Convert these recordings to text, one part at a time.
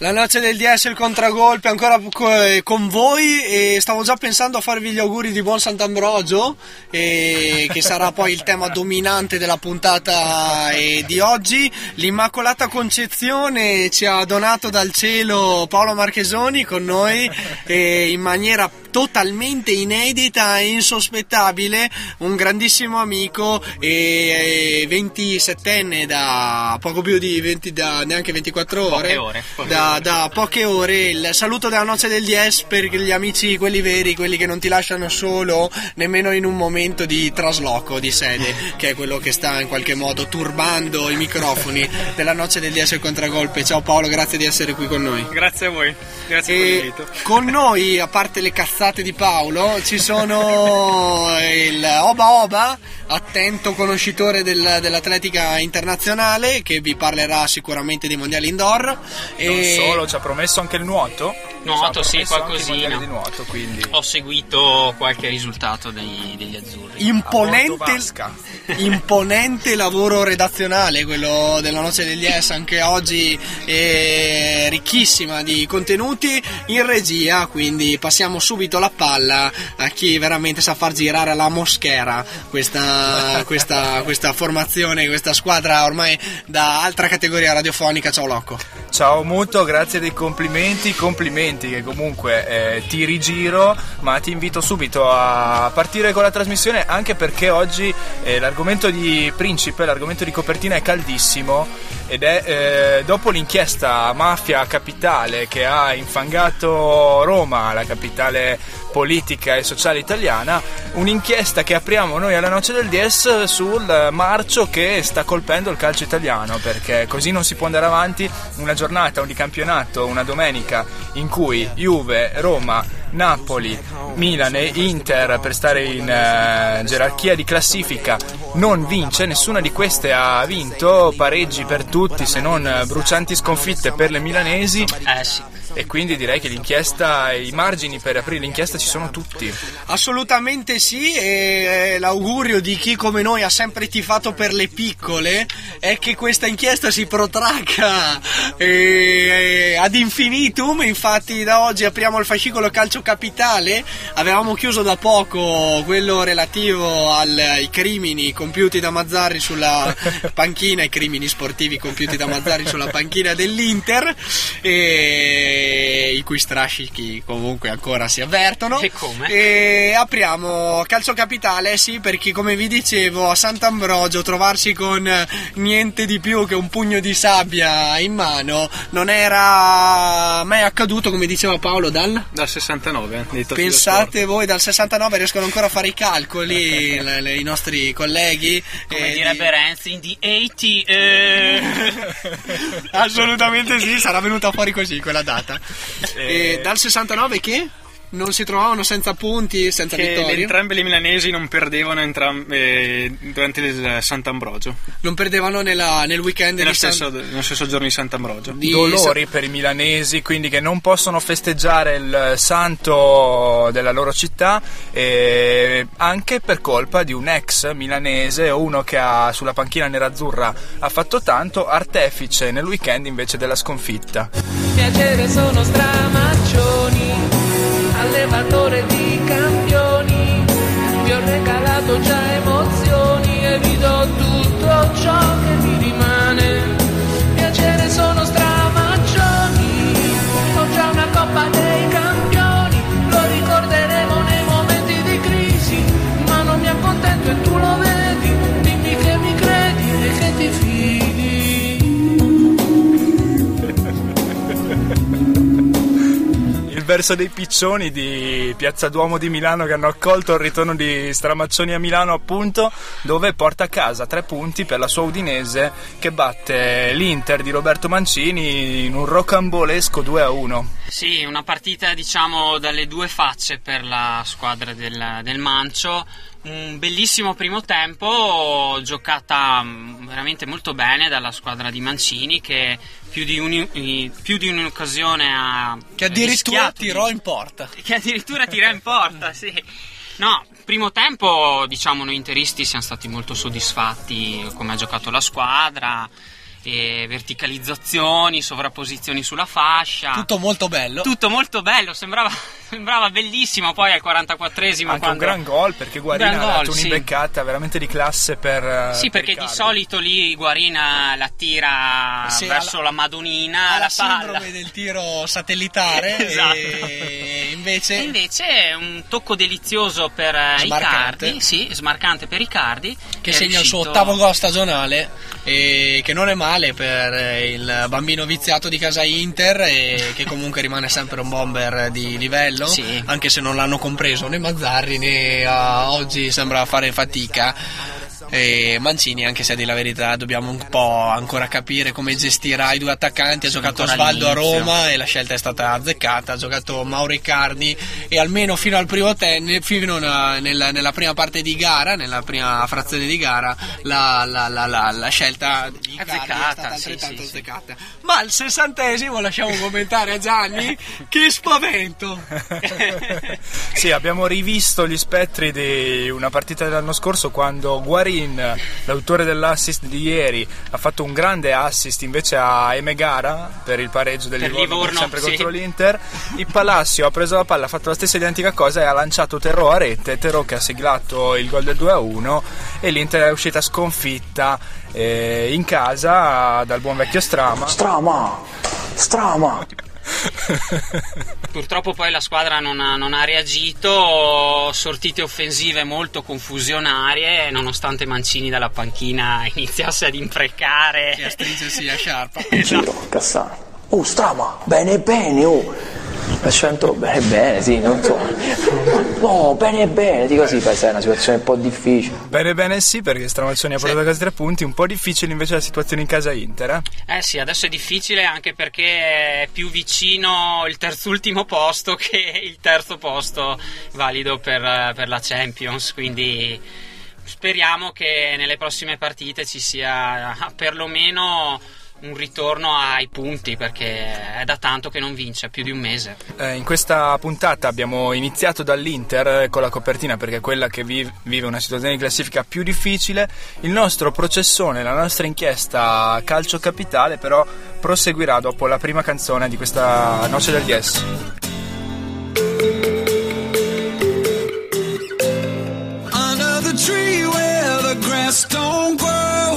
La noce del DS il contragolpe ancora co- eh, con voi e stavo già pensando a farvi gli auguri di buon Sant'Ambrogio e che sarà poi il tema dominante della puntata eh, di oggi. L'Immacolata Concezione ci ha donato dal cielo Paolo Marchesoni con noi in maniera totalmente inedita e insospettabile un grandissimo amico e 27enne da poco più di 20 da neanche 24 ore, ore, poche da, da poche ore il saluto della noce del 10 per gli amici quelli veri quelli che non ti lasciano solo nemmeno in un momento di trasloco di sede che è quello che sta in qualche modo turbando i microfoni della noce del 10 il contragolpe ciao Paolo grazie di essere qui con noi Grazie a voi, grazie per e l'invito. con noi, a parte le cazzate di Paolo, ci sono il Oba Oba, attento conoscitore del- dell'atletica internazionale, che vi parlerà sicuramente dei mondiali indoor. Non e solo, ci ha promesso anche il nuoto. Nuoto, sì, qualcosina. di nuoto, quindi Ho seguito qualche risultato dei- degli azzurri. Imponente, imponente lavoro redazionale quello della Noce degli S anche oggi è ricchissima di contenuti in regia quindi passiamo subito la palla a chi veramente sa far girare la moschera questa, questa, questa formazione questa squadra ormai da altra categoria radiofonica ciao Loco Ciao Muto, grazie dei complimenti, complimenti che comunque eh, ti rigiro, ma ti invito subito a partire con la trasmissione anche perché oggi eh, l'argomento di Principe, l'argomento di copertina è caldissimo ed è eh, dopo l'inchiesta mafia capitale che ha infangato Roma, la capitale politica e sociale italiana, un'inchiesta che apriamo noi alla noce del DS sul marcio che sta colpendo il calcio italiano, perché così non si può andare avanti una giornata, un di campionato, una domenica in cui Juve, Roma, Napoli, Milan e Inter per stare in eh, gerarchia di classifica non vince, nessuna di queste ha vinto, pareggi per tutti se non brucianti sconfitte per le milanesi Eh sì. E quindi direi che l'inchiesta, i margini per aprire l'inchiesta ci sono tutti. Assolutamente sì, e eh, l'augurio di chi come noi ha sempre tifato per le piccole è che questa inchiesta si protragga eh, ad infinitum, infatti da oggi apriamo il fascicolo calcio capitale, avevamo chiuso da poco quello relativo ai crimini compiuti da Mazzarri sulla panchina, i crimini sportivi compiuti da Mazzarri sulla panchina dell'Inter, e i cui strascichi comunque ancora si avvertono. E come? E apriamo calcio capitale, sì, perché come vi dicevo a Sant'Ambrogio trovarsi con eh, niente di più che un pugno di sabbia in mano non era mai accaduto, come diceva Paolo, dal... Dal 69, dei Tokyo Pensate voi dal 69 riescono ancora a fare i calcoli le- le- i nostri colleghi Come eh, direbbe di- Renzi in the 80 eh. Assolutamente sì, sarà venuta fuori così quella data. E dal 69 che? Non si trovavano senza punti, senza Che vittorie. entrambe le milanesi non perdevano entram- eh, durante il Sant'Ambrogio, Non perdevano nella- nel weekend nello di San- stesso, nello stesso giorno di Sant'Ambrogio. di dolori per i milanesi, quindi che non possono festeggiare il santo della loro città, anche per colpa di un ex milanese o uno che ha sulla panchina nerazzurra ha fatto tanto, artefice nel weekend invece della sconfitta. piacere sono stramaccioni, allevatore di campioni, vi ho regalato già emozioni e vi do tutto ciò che mi rimane. Verso dei piccioni di Piazza Duomo di Milano che hanno accolto il ritorno di Stramaccioni a Milano appunto dove porta a casa tre punti per la sua Udinese che batte l'Inter di Roberto Mancini in un rocambolesco 2 a 1 Sì, una partita diciamo dalle due facce per la squadra del, del Mancio. Un bellissimo primo tempo, giocata mm, veramente molto bene dalla squadra di Mancini che più di, uni- più di un'occasione ha Che addirittura di- tirò in porta. che addirittura tira in porta, sì. No, primo tempo, diciamo, noi interisti siamo stati molto soddisfatti come ha giocato la squadra, e verticalizzazioni, sovrapposizioni sulla fascia. Tutto molto bello. Tutto molto bello, sembrava, sembrava bellissimo. Poi al 44esimo, anche quando... un gran gol perché Guarina gran ha dato sì. un'imbeccata veramente di classe per eh, Sì, per perché di solito lì Guarina la tira Sì, verso alla- la Madonnina, Ha la palla. sindrome del tiro satellitare Esatto. e invece E invece è un tocco delizioso per eh, Smarcante. Icardi, sì, smarcante per Icardi. che segna il suo riuscito- ottavo gol stagionale e che non è male per eh, il bambino viziato di casa Inter e che comunque rimane sempre un bomber di livello Sì. anche se non l'hanno compreso né Mazzarri né ah, oggi sembra fare fatica e Mancini anche se a dire la verità dobbiamo un po' ancora capire come gestirà i due attaccanti. Ha giocato ancora Osvaldo a all'inizio. Roma e la scelta è stata azzeccata. Ha giocato Mauro Icardi e almeno fino al primo ten- fino a- nella, nella prima parte di gara nella prima frazione di gara la, la- la- la- la scelta di Icardi è Azzeccata, stata sì, altrettanto sì, sì. azzeccata. Ma al sessantesimo lasciamo commentare a Gianni? Che spavento! Sì, abbiamo rivisto gli spettri di una partita dell'anno scorso quando Guarin, l'autore dell'assist di ieri, ha fatto un grande assist invece a Emegara per il pareggio del Livorno, sempre sì. contro l'Inter. Il Palacio ha preso la palla, ha fatto la stessa identica cosa e ha lanciato Terò a rete, Terò che ha siglato il gol del 2-1 e l'Inter è uscita sconfitta eh, in casa dal buon vecchio Strama. Strama! Strama! Purtroppo poi la squadra non ha, non ha reagito, sortite offensive molto confusionarie, nonostante Mancini dalla panchina iniziasse ad imprecare. e a stringersi la sciarpa Giro, Cassano. Oh, strama! Bene, bene, oh! L'accento bene, bene, sì, non so. No, bene, bene, di così, poi sai, è una situazione un po' difficile. Bene bene sì perché Stramazzoni ha portato a casa tre punti, un po' difficile invece la situazione in casa Inter. eh. Eh sì, adesso è difficile anche perché è più vicino il terzultimo posto che il terzo posto valido per, per la Champions, quindi speriamo che nelle prossime partite ci sia perlomeno un ritorno ai punti perché è da tanto che non vince, più di un mese. Eh, in questa puntata abbiamo iniziato dall'Inter eh, con la copertina perché è quella che vi- vive una situazione di classifica più difficile. Il nostro processone, la nostra inchiesta calcio capitale però proseguirà dopo la prima canzone di questa Noce del DS. under the tree where the grass don't grow.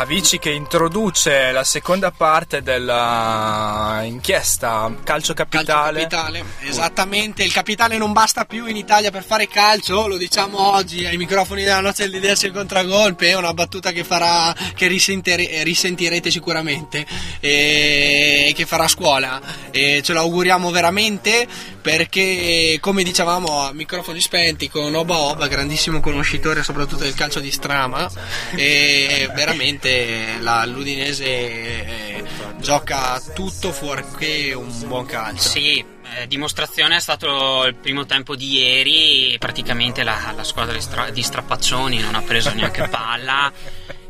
Avici che introduce la seconda parte della inchiesta calcio Calcio capitale. capitale, esattamente. Il capitale non basta più in Italia per fare calcio, lo diciamo oggi ai microfoni della noce del DS il contragolpe. È una battuta che farà, che risentire- risentirete sicuramente e che farà scuola. E ce lo auguriamo veramente perché, come dicevamo a microfoni spenti con Oba Oba, grandissimo conoscitore soprattutto del calcio di Strama, e veramente la- l'Udinese eh, gioca tutto fuorché un buon calcio. Sì, eh, dimostrazione è stato il primo tempo di ieri, praticamente la, la squadra di, stra- di Strappaccioni non ha preso neanche palla.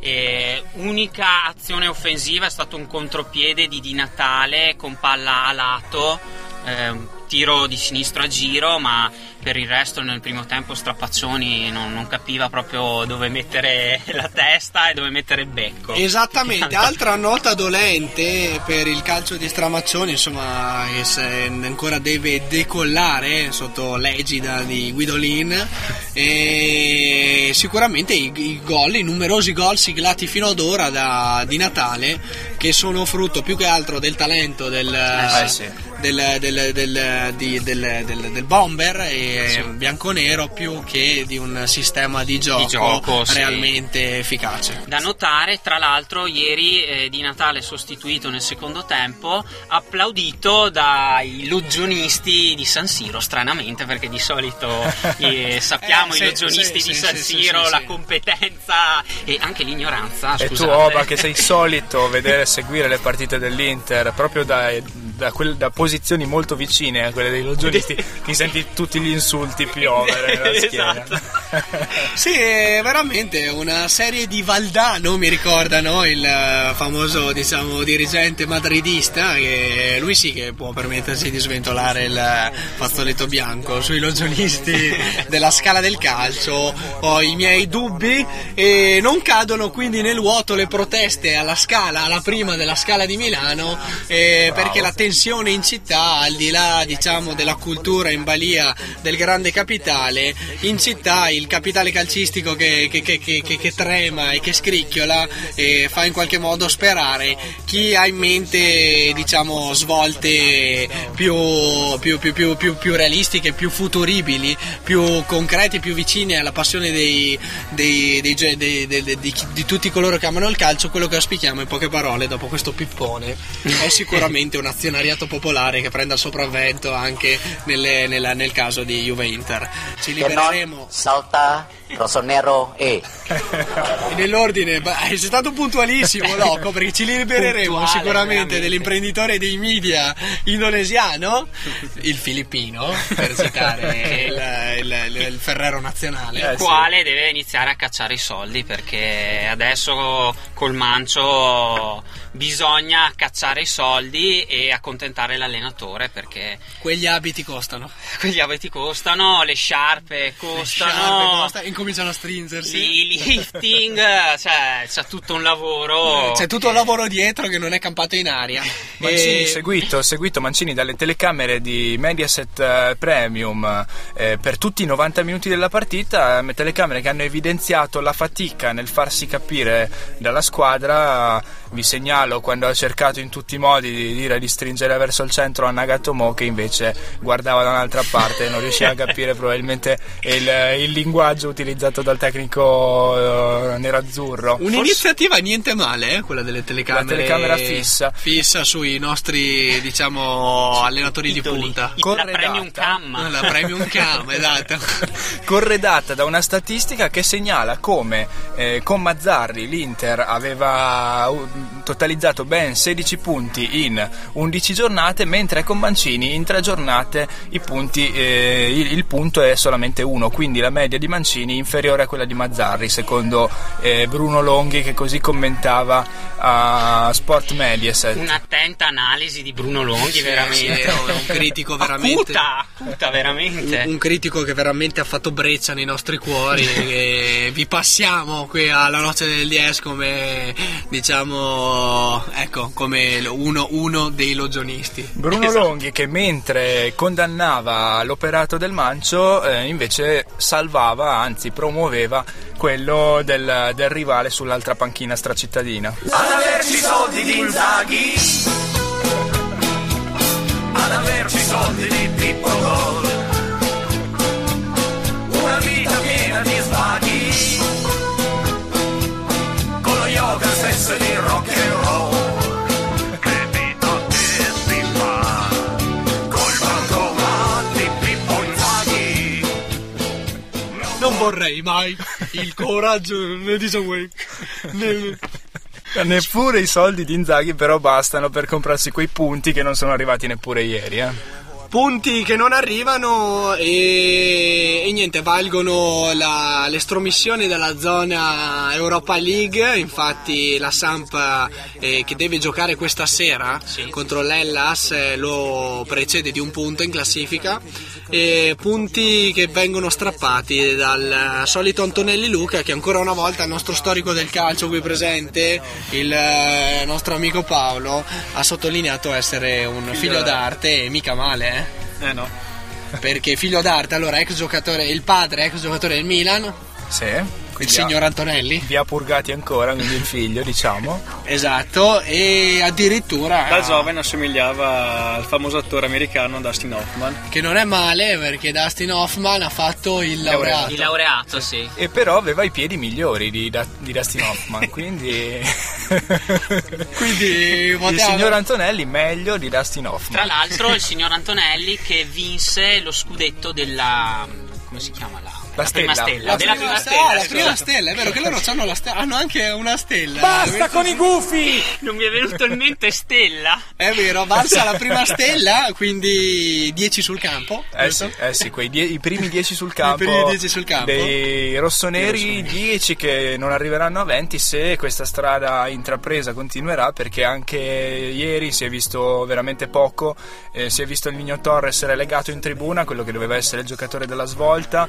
E unica azione offensiva è stato un contropiede di Di Natale con palla a lato eh, un tiro di sinistro a giro, ma per il resto nel primo tempo Strapaccioni non, non capiva proprio dove mettere la testa e dove mettere il becco. Esattamente, altra nota dolente per il calcio di Stramaccioni, insomma, che ancora deve decollare sotto l'egida di Guidolin. E sicuramente i, i gol, i numerosi gol siglati fino ad ora da- di Natale, che sono frutto più che altro del talento del, Eh, sì. Del, del- del- di- del- del- del bomber e bianconero più che di un sistema di gioco, gioco, sì. realmente efficace. Da notare, tra l'altro, ieri eh, Di Natale sostituito nel secondo tempo, applaudito dai loggionisti di San Siro, stranamente, perché di solito eh, sappiamo Eh, i sì, loggionisti sì, di sì, San sì, Siro, sì, la sì. competenza e anche l'ignoranza. E tu, scusate. Oba, che sei solito vedere seguire le partite dell'Inter proprio da, da quel- da posizioni molto vicine a quelle dei logionisti, ti senti tutti gli insulti piovere nella schiena. Esatto. Sì, è veramente una serie di Valdano, mi ricordano il eh, famoso diciamo dirigente madridista che lui sì che può permettersi di sventolare il fazzoletto bianco sui logionisti della scala del calcio. Ho i miei dubbi e non cadono quindi nel vuoto le proteste alla scala, alla prima della scala di Milano eh, perché la tensione in città al di là diciamo della cultura in balia del grande capitale in città il capitale calcistico che, che- che- che- trema e che scricchiola e fa in qualche modo sperare chi ha in mente diciamo svolte più, più, più, più, più, più realistiche più futuribili più concrete più vicine alla passione dei, dei- dei di, tutti coloro che amano il calcio quello che auspichiamo in poche parole dopo questo pippone è sicuramente un azionariato popolare che prenda il sopravvento anche nelle- nella- nel caso di Juve Inter. Ci libereremo mata Rossonero e Nell'ordine, beh, sei stato puntualissimo, Loco, perché ci libereremo Puntuale, sicuramente veramente. dell'imprenditore dei media indonesiano, il filippino, per citare il, il- il- il Ferrero nazionale. Eh, il quale deve iniziare a cacciare i soldi perché adesso col mancio bisogna cacciare i soldi e accontentare l'allenatore perché Quegli abiti costano. quegli abiti costano, le sciarpe Le costano, sciarpe costano, incominciano a stringersi. il lifting, cioè c'è tutto un lavoro. C'è tutto un lavoro dietro che non è campato in aria. Mancini E- seguito, seguito Mancini dalle telecamere di Mediaset eh, Premium eh, per tutti i 90 minuti della partita, eh, telecamere che hanno evidenziato la fatica nel farsi capire dalla squadra. Vi segnalo quando ha cercato in tutti i modi di dire di stringere verso il centro a Nagatomo che invece guardava da un'altra parte e non riusciva a capire probabilmente il, il linguaggio utilizzato dal tecnico eh, nerazzurro. Un'iniziativa niente male, eh, quella delle telecamere. La telecamera fissa. Fissa sui nostri, diciamo, allenatori di Titoli. punta. La. Premium Cam. La Premium Cam, esatto. corredata da una statistica che segnala come eh, con Mazzarri l'Inter aveva uh, totalizzato ben 16 punti in 11 giornate, mentre con Mancini in 3 giornate i punti, eh, il, il punto è solamente uno, quindi la media di Mancini inferiore a quella di Mazzarri, secondo eh, Bruno Longhi che così commentava a Sport Mediaset. Un'attenta analisi di Bruno Longhi, veramente. Sì, un critico veramente. Acuta, acuta, veramente. Un, un critico che veramente ha fatto breccia nei nostri cuori e vi passiamo qui alla noce del DS come diciamo ecco come uno, uno dei logionisti Bruno Esatto. Longhi che mentre condannava l'operato del Mancio eh, invece salvava, anzi promuoveva quello del, del rivale sull'altra panchina stracittadina. Ad averci i soldi di Inzaghi vorrei mai il coraggio né di John Wayne né- Neppure i soldi di Inzaghi però bastano per comprarsi quei punti che non sono arrivati neppure ieri. eh. punti che non arrivano e, e niente, valgono la- l'estromissione dalla zona Europa League, infatti la Samp eh, che deve giocare questa sera contro l'Ellas eh, lo precede di un punto in classifica e punti che vengono strappati dal solito Antonelli Luca che ancora una volta il nostro storico del calcio qui presente, il eh, nostro amico Paolo, ha sottolineato essere un figlio d'arte e mica male, eh? Eh no. Perché figlio d'arte, allora ex giocatore, il padre ex giocatore del Milan, Sì. Il quindi signor Antonelli. Vi ha purgati ancora, quindi il figlio, diciamo. Esatto, e addirittura Da giovane assomigliava al famoso attore americano Dustin Hoffman. che non è male perché Dustin Hoffman ha fatto il laureato. Il laureato, sì. E però aveva i piedi migliori di, Da- di Dustin Hoffman, quindi... Quindi il signor Antonelli meglio di Dustin Hoffman. Tra l'altro il signor Antonelli che vinse lo scudetto della... come si chiama la, stella. stella? La della prima, prima stella, stella, la prima stella, è vero che loro hanno, la ste- hanno anche una stella. Basta con i gufi! Non mi è venuto in mente Stella. È vero, Barça la prima stella, quindi 10 sul campo. Eh sì, eh sì, quei die- i primi 10 sul campo. primi 10 sul campo. Dei rossoneri 10 che non arriveranno a 20 se questa strada intrapresa continuerà perché anche ieri si è visto veramente poco, eh, si è visto il Nino Torres relegato in tribuna, quello che doveva essere il giocatore della svolta.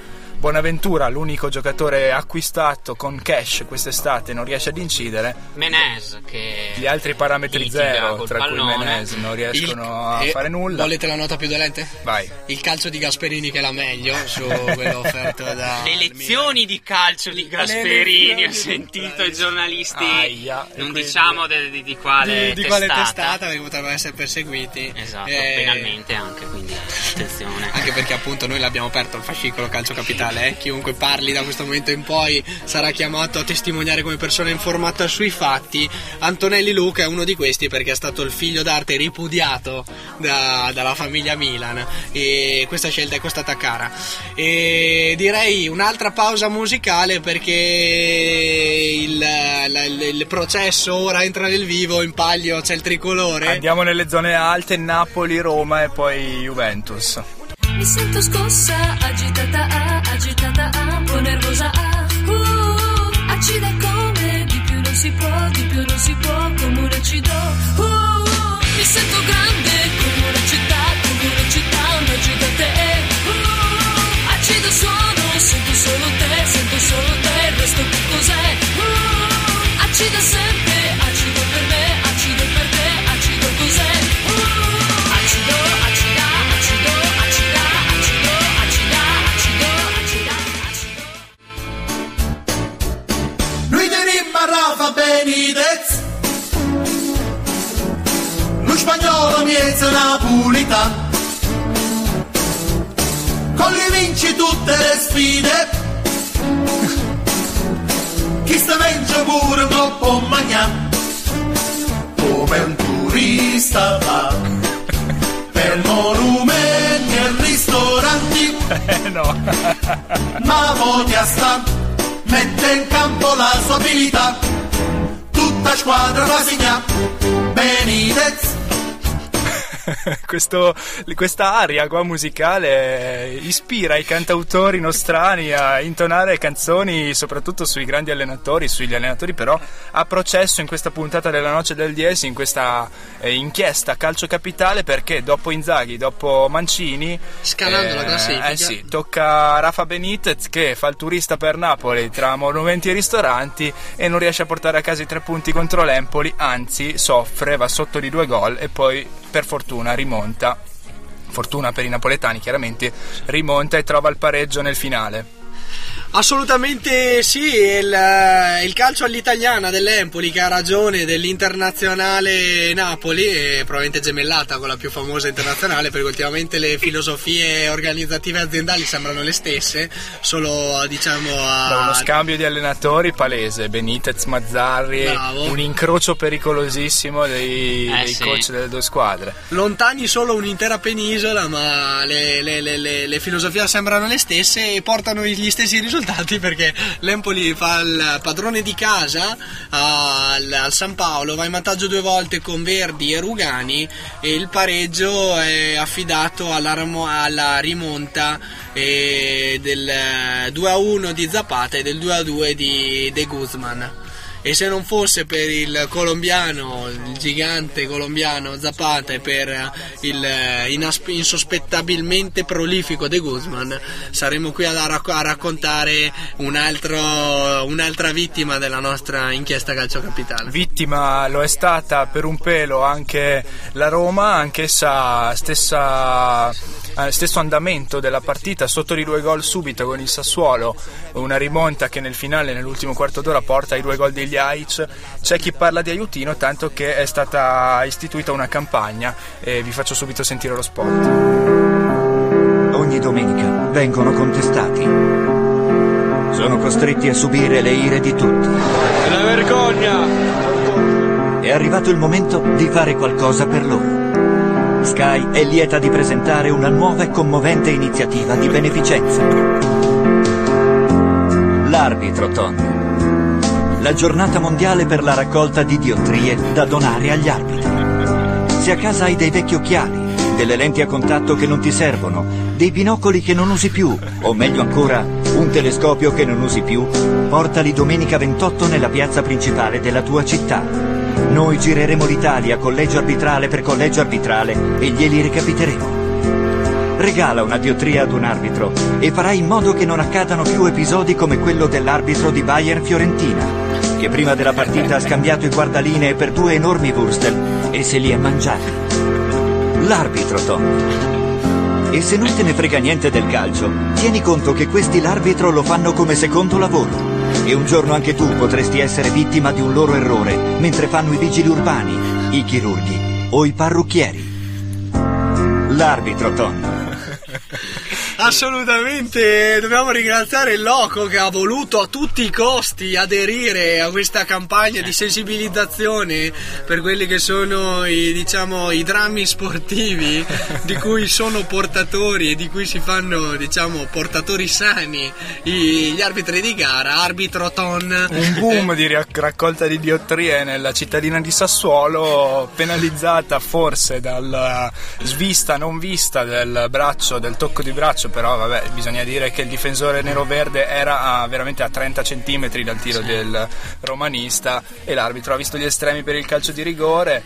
Bonaventura, l'unico giocatore acquistato con cash quest'estate, non riesce ad incidere. Menez che Gli altri parametri zero, tra cui pallone. Menez, non riescono Il- a eh, fare nulla. Volete la nota più dolente? Vai. Il calcio di Gasperini che è la meglio su quello offerto da. Le lezioni di calcio di Gasperini, ho di- sentito i giornalisti. Aia, e non quindi- diciamo de- di, di quale di, di quale testata. testata perché potrebbero essere perseguiti. Esatto, Eh, penalmente anche, quindi attenzione. Anche perché appunto noi l'abbiamo aperto il fascicolo calcio capitale, eh. chiunque parli da questo momento in poi sarà chiamato a testimoniare come persona informata sui fatti. Antonelli Luca è uno di questi perché è stato il figlio d'arte ripudiato da- dalla famiglia Milan e questa scelta è costata cara. E direi un'altra pausa musicale perché il, la- il- processo ora entra nel vivo, in palio c'è il tricolore. Andiamo nelle zone alte, Napoli, Roma e poi Juventus. Mi sento scossa, agitata, ah, agitata, ah, un po' nervosa, uh, acida come di più non si può, di più non si può, come un acido, uh, mi sento grande come una città, come una città, una gigante, uh, uh, acido suono, sento solo te, sento solo te, il resto che cos'è, uh, acida sempre, spagnolo miezza napolitano Con lui vinci tutte le sfide. Chi sta vince pure troppo magna Come un turista va. Per monumenti e ristoranti. Eh no. ma Monia sta mette in campo la sua abilità. Tutta squadra la segna Benitez Questo- questa aria qua musicale eh, ispira i cantautori nostrani a intonare canzoni soprattutto sui grandi allenatori, sugli allenatori però a processo in questa puntata della Noce del 10, in questa eh, inchiesta calcio capitale perché dopo Inzaghi, dopo Mancini Scalando la classifica. eh sì, tocca Rafa Benitez che fa il turista per Napoli tra monumenti e ristoranti e non riesce a portare a casa i tre punti contro l'Empoli, anzi soffre, va sotto di due gol e poi per fortuna rimonta. Fortuna per i napoletani, chiaramente rimonta e trova il pareggio nel finale. Assolutamente sì, il, eh, il calcio all'italiana dell'Empoli che ha ragione dell'internazionale Napoli e probabilmente gemellata con la più famosa internazionale perché ultimamente le filosofie organizzative aziendali sembrano le stesse, solo diciamo Da uno a... scambio di allenatori palese, Benitez, Mazzarri, Bravo. un incrocio pericolosissimo dei, Eh, dei sì. coach delle due squadre. Lontani solo un'intera penisola, ma le, le- le- le- le filosofie sembrano le stesse e portano gli stessi risultati risultati perché l'Empoli fa il padrone di casa al, al San Paolo, va in vantaggio due volte con Verdi e Rugani e il pareggio è affidato alla, alla rimonta del 2-1 di Zapata e del 2-2 di De Guzman. E se non fosse per il colombiano, il gigante colombiano Zapata e per il eh, inas- insospettabilmente prolifico De Guzman, saremmo qui a, rac- a raccontare un altro- un'altra vittima della nostra inchiesta calcio capitale. Vittima lo è stata per un pelo anche la Roma, anch'essa stessa, eh, stesso andamento della partita, sotto di due gol subito con il Sassuolo, una rimonta che nel finale, nell'ultimo quarto d'ora, porta ai due gol degli Aic. C'è chi parla di aiutino, tanto che è stata istituita una campagna e vi faccio subito sentire lo spot. Ogni domenica vengono contestati. Sono costretti a subire le ire di tutti. È una vergogna! È arrivato il momento di fare qualcosa per loro. Sky è lieta di presentare una nuova e commovente iniziativa di beneficenza. L'arbitro Ton. La giornata mondiale per la raccolta di diottrie da donare agli arbitri. Se a casa hai dei vecchi occhiali, delle lenti a contatto che non ti servono, dei binocoli che non usi più, o meglio ancora, un telescopio che non usi più, portali domenica 28 nella piazza principale della tua città. Noi gireremo l'Italia collegio arbitrale per collegio arbitrale e glieli recapiteremo. Regala una diottria ad un arbitro e farai in modo che non accadano più episodi come quello dell'arbitro di Bayern Fiorentina, che prima della partita ha scambiato i guardalinee per due enormi wurstel e se li è mangiati. L'arbitro, Tom. E se non te ne frega niente del calcio, tieni conto che questi l'arbitro lo fanno come secondo lavoro. E un giorno anche tu potresti essere vittima di un loro errore mentre fanno i vigili urbani, i chirurghi o i parrucchieri. L'arbitro, Tom. Assolutamente, dobbiamo ringraziare il Loco che ha voluto a tutti i costi aderire a questa campagna di sensibilizzazione per quelli che sono i, diciamo, i drammi sportivi di cui sono portatori e di cui si fanno diciamo, portatori sani gli arbitri di gara, arbitro ton. Un boom di rac- raccolta di diottrie nella cittadina di Sassuolo, penalizzata forse dalla svista non vista del braccio, del tocco di braccio, però vabbè, bisogna dire che il difensore nero-verde era a- veramente a 30 cm dal tiro del romanista e l'arbitro ha visto gli estremi per il calcio di rigore.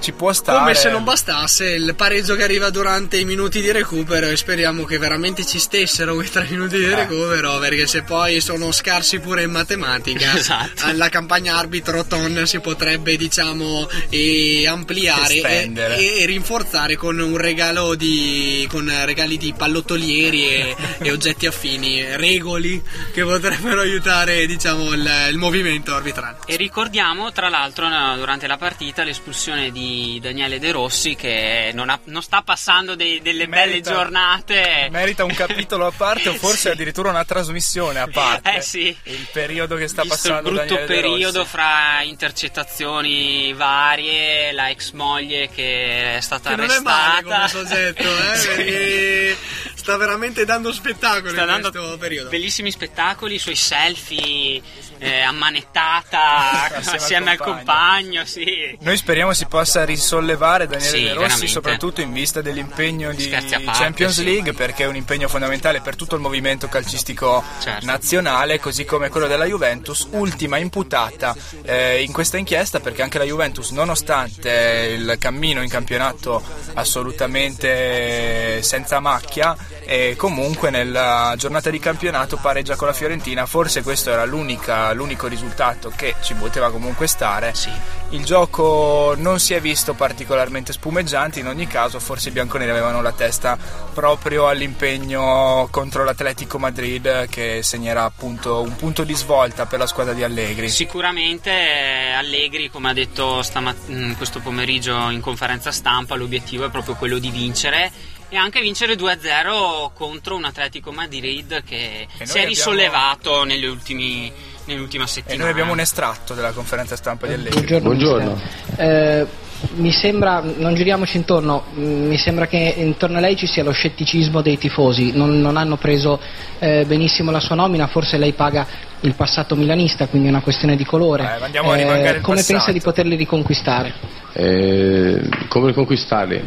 Ci può stare. Come se non bastasse il pareggio che arriva durante i minuti di recupero e speriamo che veramente ci stessero quei tre minuti di Eh. recupero perché se poi sono scarsi pure in matematica Esatto. alla campagna arbitro ton si potrebbe diciamo eh, ampliare e, e- e rinforzare con un regalo di con regali di pallottolieri e, e oggetti affini regoli che potrebbero aiutare diciamo il, il movimento arbitrale E ricordiamo tra l'altro durante la partita l'espulsione di Daniele De Rossi che non, ha- non sta passando dei- delle belle Merita- giornate. Merita un capitolo a parte o forse Sì. addirittura una trasmissione a parte. Eh sì. Il periodo che sta Visto il passando brutto Daniele periodo fra intercettazioni varie, la ex moglie che è stata che non è arrestata. male come soggetto eh, Sì. perché sta veramente dando spettacolo Sta in dando questo periodo bellissimi spettacoli, i suoi selfie eh, ammanettata Assieme assieme, al al compagno, sì. Noi speriamo si possa risollevare Daniele Sì, De Rossi, veramente. soprattutto in vista dell'impegno di parte, Champions sì. League, perché è un impegno fondamentale per tutto il movimento calcistico Certo. nazionale, così come quello della Juventus, ultima imputata eh, in questa inchiesta, perché anche la Juventus, nonostante il cammino in campionato assolutamente senza macchia, e comunque nella giornata di campionato pareggia con la Fiorentina, forse questo era l'unica- l'unico risultato che ci poteva comunque stare. Sì. Il gioco non si è visto particolarmente spumeggiante, in ogni caso forse i bianconeri avevano la testa proprio all'impegno contro l'Atletico Madrid che segnerà appunto un punto di svolta per la squadra di Allegri. Sicuramente eh, Allegri, come ha detto stamat- mm, questo pomeriggio in conferenza stampa, l'obiettivo è proprio quello di vincere e anche vincere 2-0 contro un Atletico Madrid che noi si è abbiamo- risollevato negli ultimi, nell'ultima E settimana. noi abbiamo un estratto della conferenza stampa di Allegri. Buongiorno. Eh, mi sembra, non giriamoci intorno, mh, mi sembra che intorno a lei ci sia lo scetticismo dei tifosi, non, non hanno preso eh, benissimo la sua nomina, forse lei paga il passato milanista, quindi è una questione di colore. Eh, il come passato. pensa di poterli riconquistare? Eh, come riconquistarli?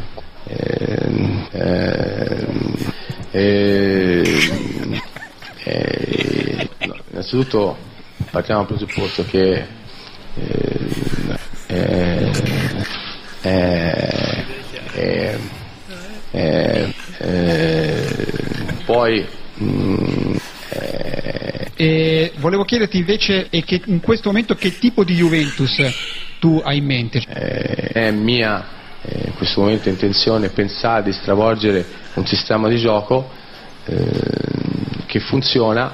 Eh, eh, eh, eh, no, innanzitutto partiamo dal presupposto che eh, eh, eh, eh, eh, poi mm, eh, volevo chiederti invece e che in questo momento che tipo di Juventus tu hai in mente? È mia in questo momento intenzione pensare di stravolgere un sistema di gioco che funziona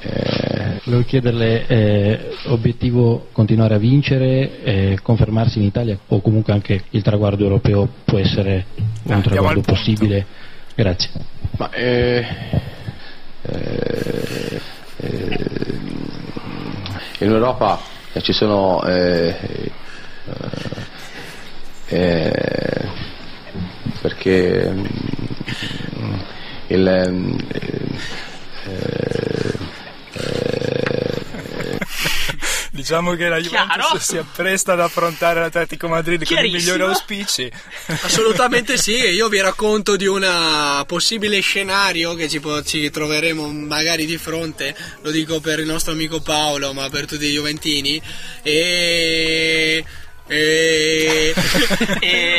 eh, Volevo chiederle, eh, obiettivo continuare a vincere, eh, confermarsi in Italia o comunque anche il traguardo europeo può essere un traguardo possibile? Grazie. Ma eh, eh, in Europa ci sono perché mm, il eh, Diciamo che la Juventus Chiaro? si appresta ad affrontare l'Atletico Madrid con i migliori auspici. Assolutamente sì, io vi racconto di un possibile scenario che ci, po- ci troveremo magari di fronte, lo dico per il nostro amico Paolo, ma per tutti i Juventini, e... E...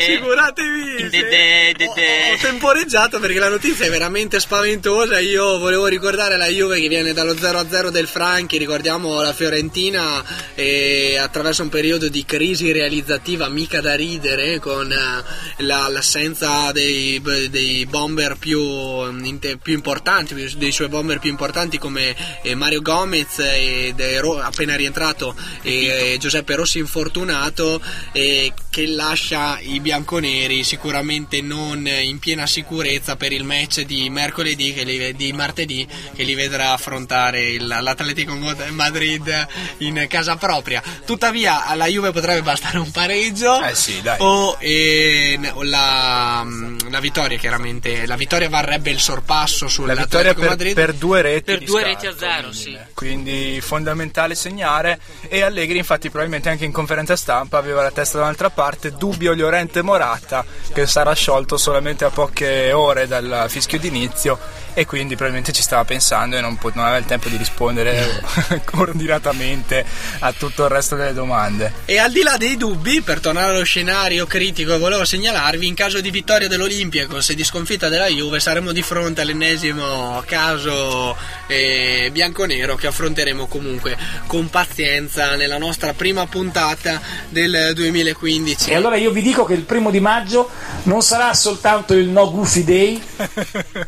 Figuratevi se- ho, ho temporeggiato perché la notizia è veramente spaventosa. Io volevo ricordare la Juve che viene dallo 0-0 del Franchi. Ricordiamo la Fiorentina eh, attraverso un periodo di crisi realizzativa mica da ridere, con eh, la- l'assenza dei, dei bomber più, mm, più importanti, dei suoi bomber più importanti come eh, Mario Gomez e De appena rientrato e Giuseppe Rossi infortunato e che lascia i bianconeri sicuramente non in piena sicurezza per il match di mercoledì che li- di martedì che li vedrà affrontare il- l'Atletico Madrid in casa propria. Tuttavia alla Juve potrebbe bastare un pareggio. Eh sì, dai. o eh, la, la vittoria chiaramente. La vittoria varrebbe il sorpasso La sull'Atletico vittoria per, Madrid. per due reti Per due scarto, reti a zero, sì. quindi fondamentale segnare. E Allegri infatti probabilmente anche in conferenza stampa aveva la testa da un'altra parte dubbio Llorente Morata che sarà sciolto solamente a poche ore dal fischio d'inizio e quindi probabilmente ci stava pensando e non, po- non aveva il tempo di rispondere coordinatamente a tutto il resto delle domande. E al di là dei dubbi, per tornare allo scenario critico volevo segnalarvi, in caso di vittoria dell'Olympiacos e di sconfitta della Juve saremo di fronte all'ennesimo caso eh, bianconero che affronteremo comunque con pazienza nella nostra prima puntata del 2015. E allora io vi dico che il primo di maggio non sarà soltanto il No Goofy Day,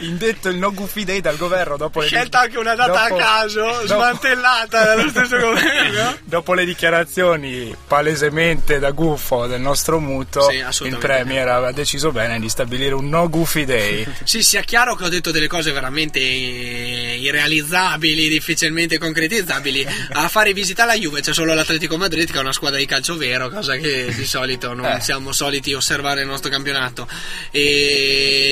indetto il no goofy day dal governo dopo le Scelta anche una data dopo- a caso, dopo- smantellata dallo stesso governo. Dopo le dichiarazioni palesemente da gufo del nostro muto, Sì, il. Premier aveva deciso bene di stabilire un no goofy day. Sì, sia chiaro che ho detto delle cose veramente irrealizzabili, difficilmente concretizzabili. A fare visita alla Juve c'è solo l'Atletico Madrid che è una squadra di calcio vero, cosa che di solito non Eh. siamo soliti osservare nel nostro campionato.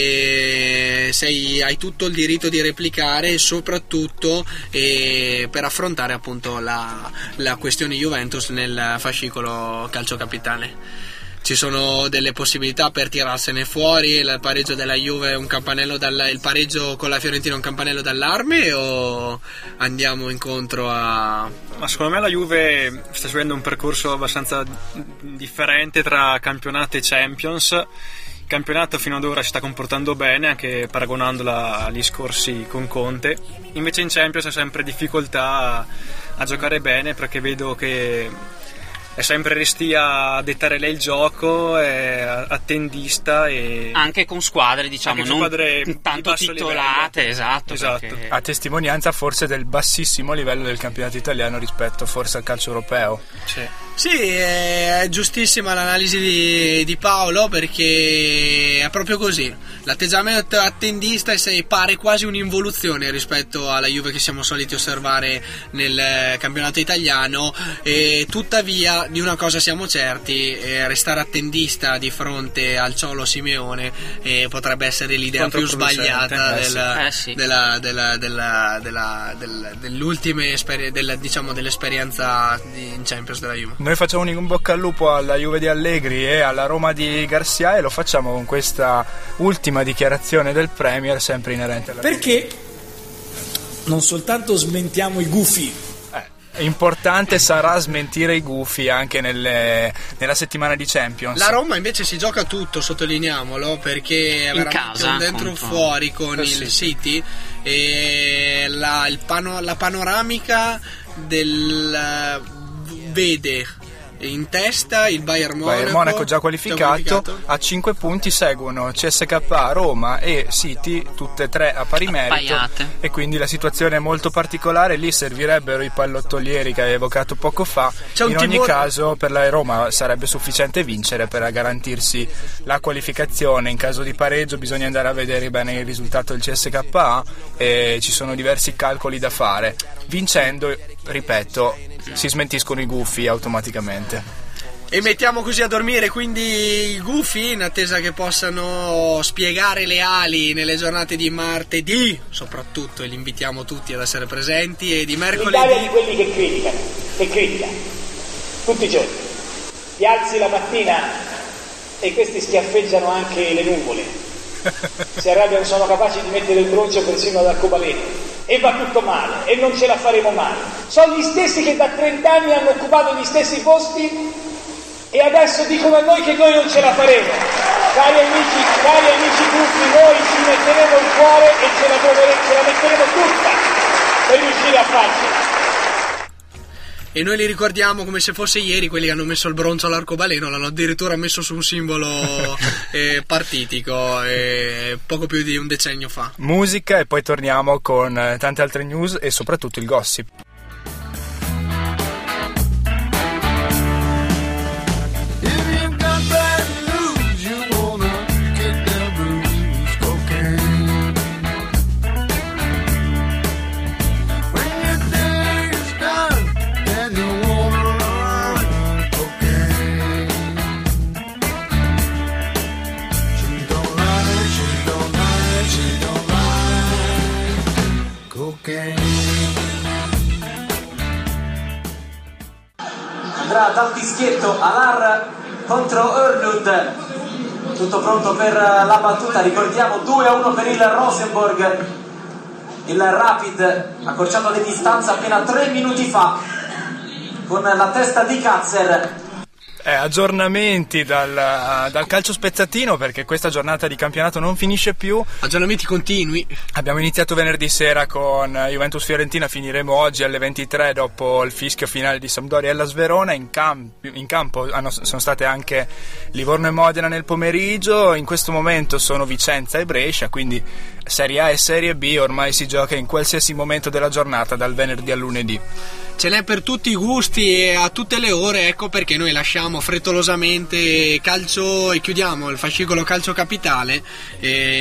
E sei, hai tutto il diritto di replicare, soprattutto eh, per affrontare appunto la, la questione Juventus nel fascicolo calcio capitale. Ci sono delle possibilità per tirarsene fuori, il pareggio della Juve un campanello dal- il pareggio con la Fiorentina è un campanello d'allarme o andiamo incontro a Ma secondo me la Juve sta seguendo un percorso abbastanza differente tra campionato e Champions. Il campionato fino ad ora si sta comportando bene, anche paragonandola agli scorsi con Conte. Invece in Champions ha sempre difficoltà a giocare bene perché vedo che è sempre restia a dettare lei il gioco, è attendista e Anche con squadre, diciamo, con non squadre tanto titolate, livello. esatto. Esatto. perché- A testimonianza forse del bassissimo livello del campionato italiano rispetto forse al calcio europeo. Sì, è giustissima l'analisi di, di Paolo perché è proprio così. L'atteggiamento attendista pare quasi un'involuzione rispetto alla Juve che siamo soliti osservare nel eh, campionato italiano e tuttavia di una cosa siamo certi, eh, restare attendista di fronte al Ciolo Simeone eh, potrebbe essere l'idea più sbagliata Eh, del- sì. Eh, sì. della, dell'ultima della- diciamo, dell'esperienza di- in Champions della Juve. Noi facciamo un bocca al lupo alla Juve di Allegri e alla Roma di Garcia e lo facciamo con questa ultima dichiarazione del Premier sempre inerente alla Perché non soltanto smentiamo i gufi, Importante sarà smentire i gufi anche nelle- nella settimana di Champions. La Roma invece si gioca tutto, sottolineiamolo, perché è In casa, un dentro contro- fuori con Eh, il sì. City e la, il pano- la panoramica del vede in testa il Bayern Monaco, Bayern Monaco già qualificato, qualificato. a 5 punti seguono CSK, Roma e City, tutte e tre a pari merito. Appaiate. e quindi la situazione è molto particolare, lì servirebbero i pallottolieri che hai evocato poco fa, C'è in ogni timore- caso per la Roma sarebbe sufficiente vincere per garantirsi la qualificazione, in caso di pareggio bisogna andare a vedere bene il risultato del CSKA e ci sono diversi calcoli da fare, vincendo, ripeto, si smentiscono i gufi automaticamente. E mettiamo così a dormire quindi i gufi in attesa che possano spiegare le ali nelle giornate di martedì, soprattutto, e li invitiamo tutti ad essere presenti, e di l'Italia di mercoledì. quelli che criticano, che critica, tutti i giorni. Ti alzi la mattina e questi schiaffeggiano anche le nuvole. Si arrabbiano, sono capaci di mettere il broncio persino ad arcobaleno. E va tutto male, e non ce la faremo mai. Sono gli stessi che da 30 anni hanno occupato gli stessi posti e adesso dicono a noi che noi non ce la faremo. Cari amici, cari amici tutti, noi ci metteremo il cuore e ce la, ce la metteremo tutta per riuscire a farcela. E noi li ricordiamo come se fosse ieri quelli che hanno messo il bronzo all'arcobaleno, l'hanno addirittura messo su un simbolo eh, partitico eh, poco più di un decennio fa. musica e poi torniamo con eh, tante altre news e soprattutto il gossip. Dal fischietto Alar contro Erlund tutto pronto per la battuta ricordiamo 2 a 1 per il Rosenborg. Il Rapid accorciato le distanze appena 3 minuti fa con la testa di Katzer Eh, aggiornamenti dal, dal calcio spezzatino perché questa giornata di campionato non finisce più. Aggiornamenti continui. Abbiamo iniziato venerdì sera con Juventus Fiorentina, finiremo oggi alle 23 dopo il fischio finale di Sampdoria e la Sverona. In, camp- in campo hanno- sono state anche Livorno e Modena nel pomeriggio. In questo momento sono Vicenza e Brescia, quindi Serie A e Serie B ormai si gioca in qualsiasi momento della giornata, dal venerdì al lunedì. Ce n'è per tutti i gusti e a tutte le ore, ecco perché noi lasciamo frettolosamente calcio e chiudiamo il fascicolo calcio capitale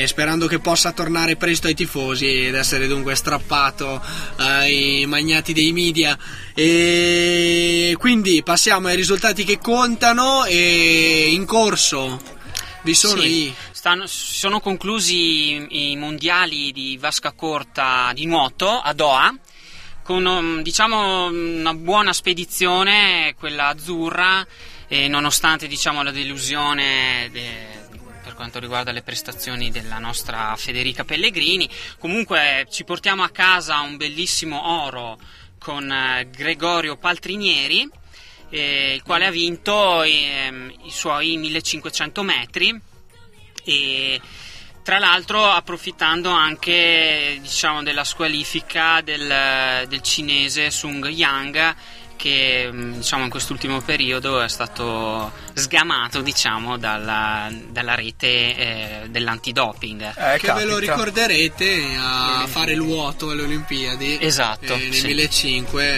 sperando che possa tornare presto ai tifosi ed essere dunque strappato ai magnati dei media. E quindi passiamo ai risultati che contano e in corso vi sono Sì, i stanno- sono conclusi i mondiali di vasca corta di nuoto a Doha con um, diciamo una buona spedizione quella azzurra nonostante diciamo la delusione de- per quanto riguarda le prestazioni della nostra Federica Pellegrini comunque ci portiamo a casa un bellissimo oro con eh, Gregorio Paltrinieri eh, il quale ha vinto ehm, i suoi 1500 metri e tra l'altro approfittando anche diciamo, della squalifica del, del cinese Sung Yang che mh, diciamo, in quest'ultimo periodo è stato sgamato diciamo, dalla, dalla rete eh, dell'antidoping. che ve lo ricorderete a fare il vuoto alle Olimpiadi. Esatto, eh, nel sì. 2005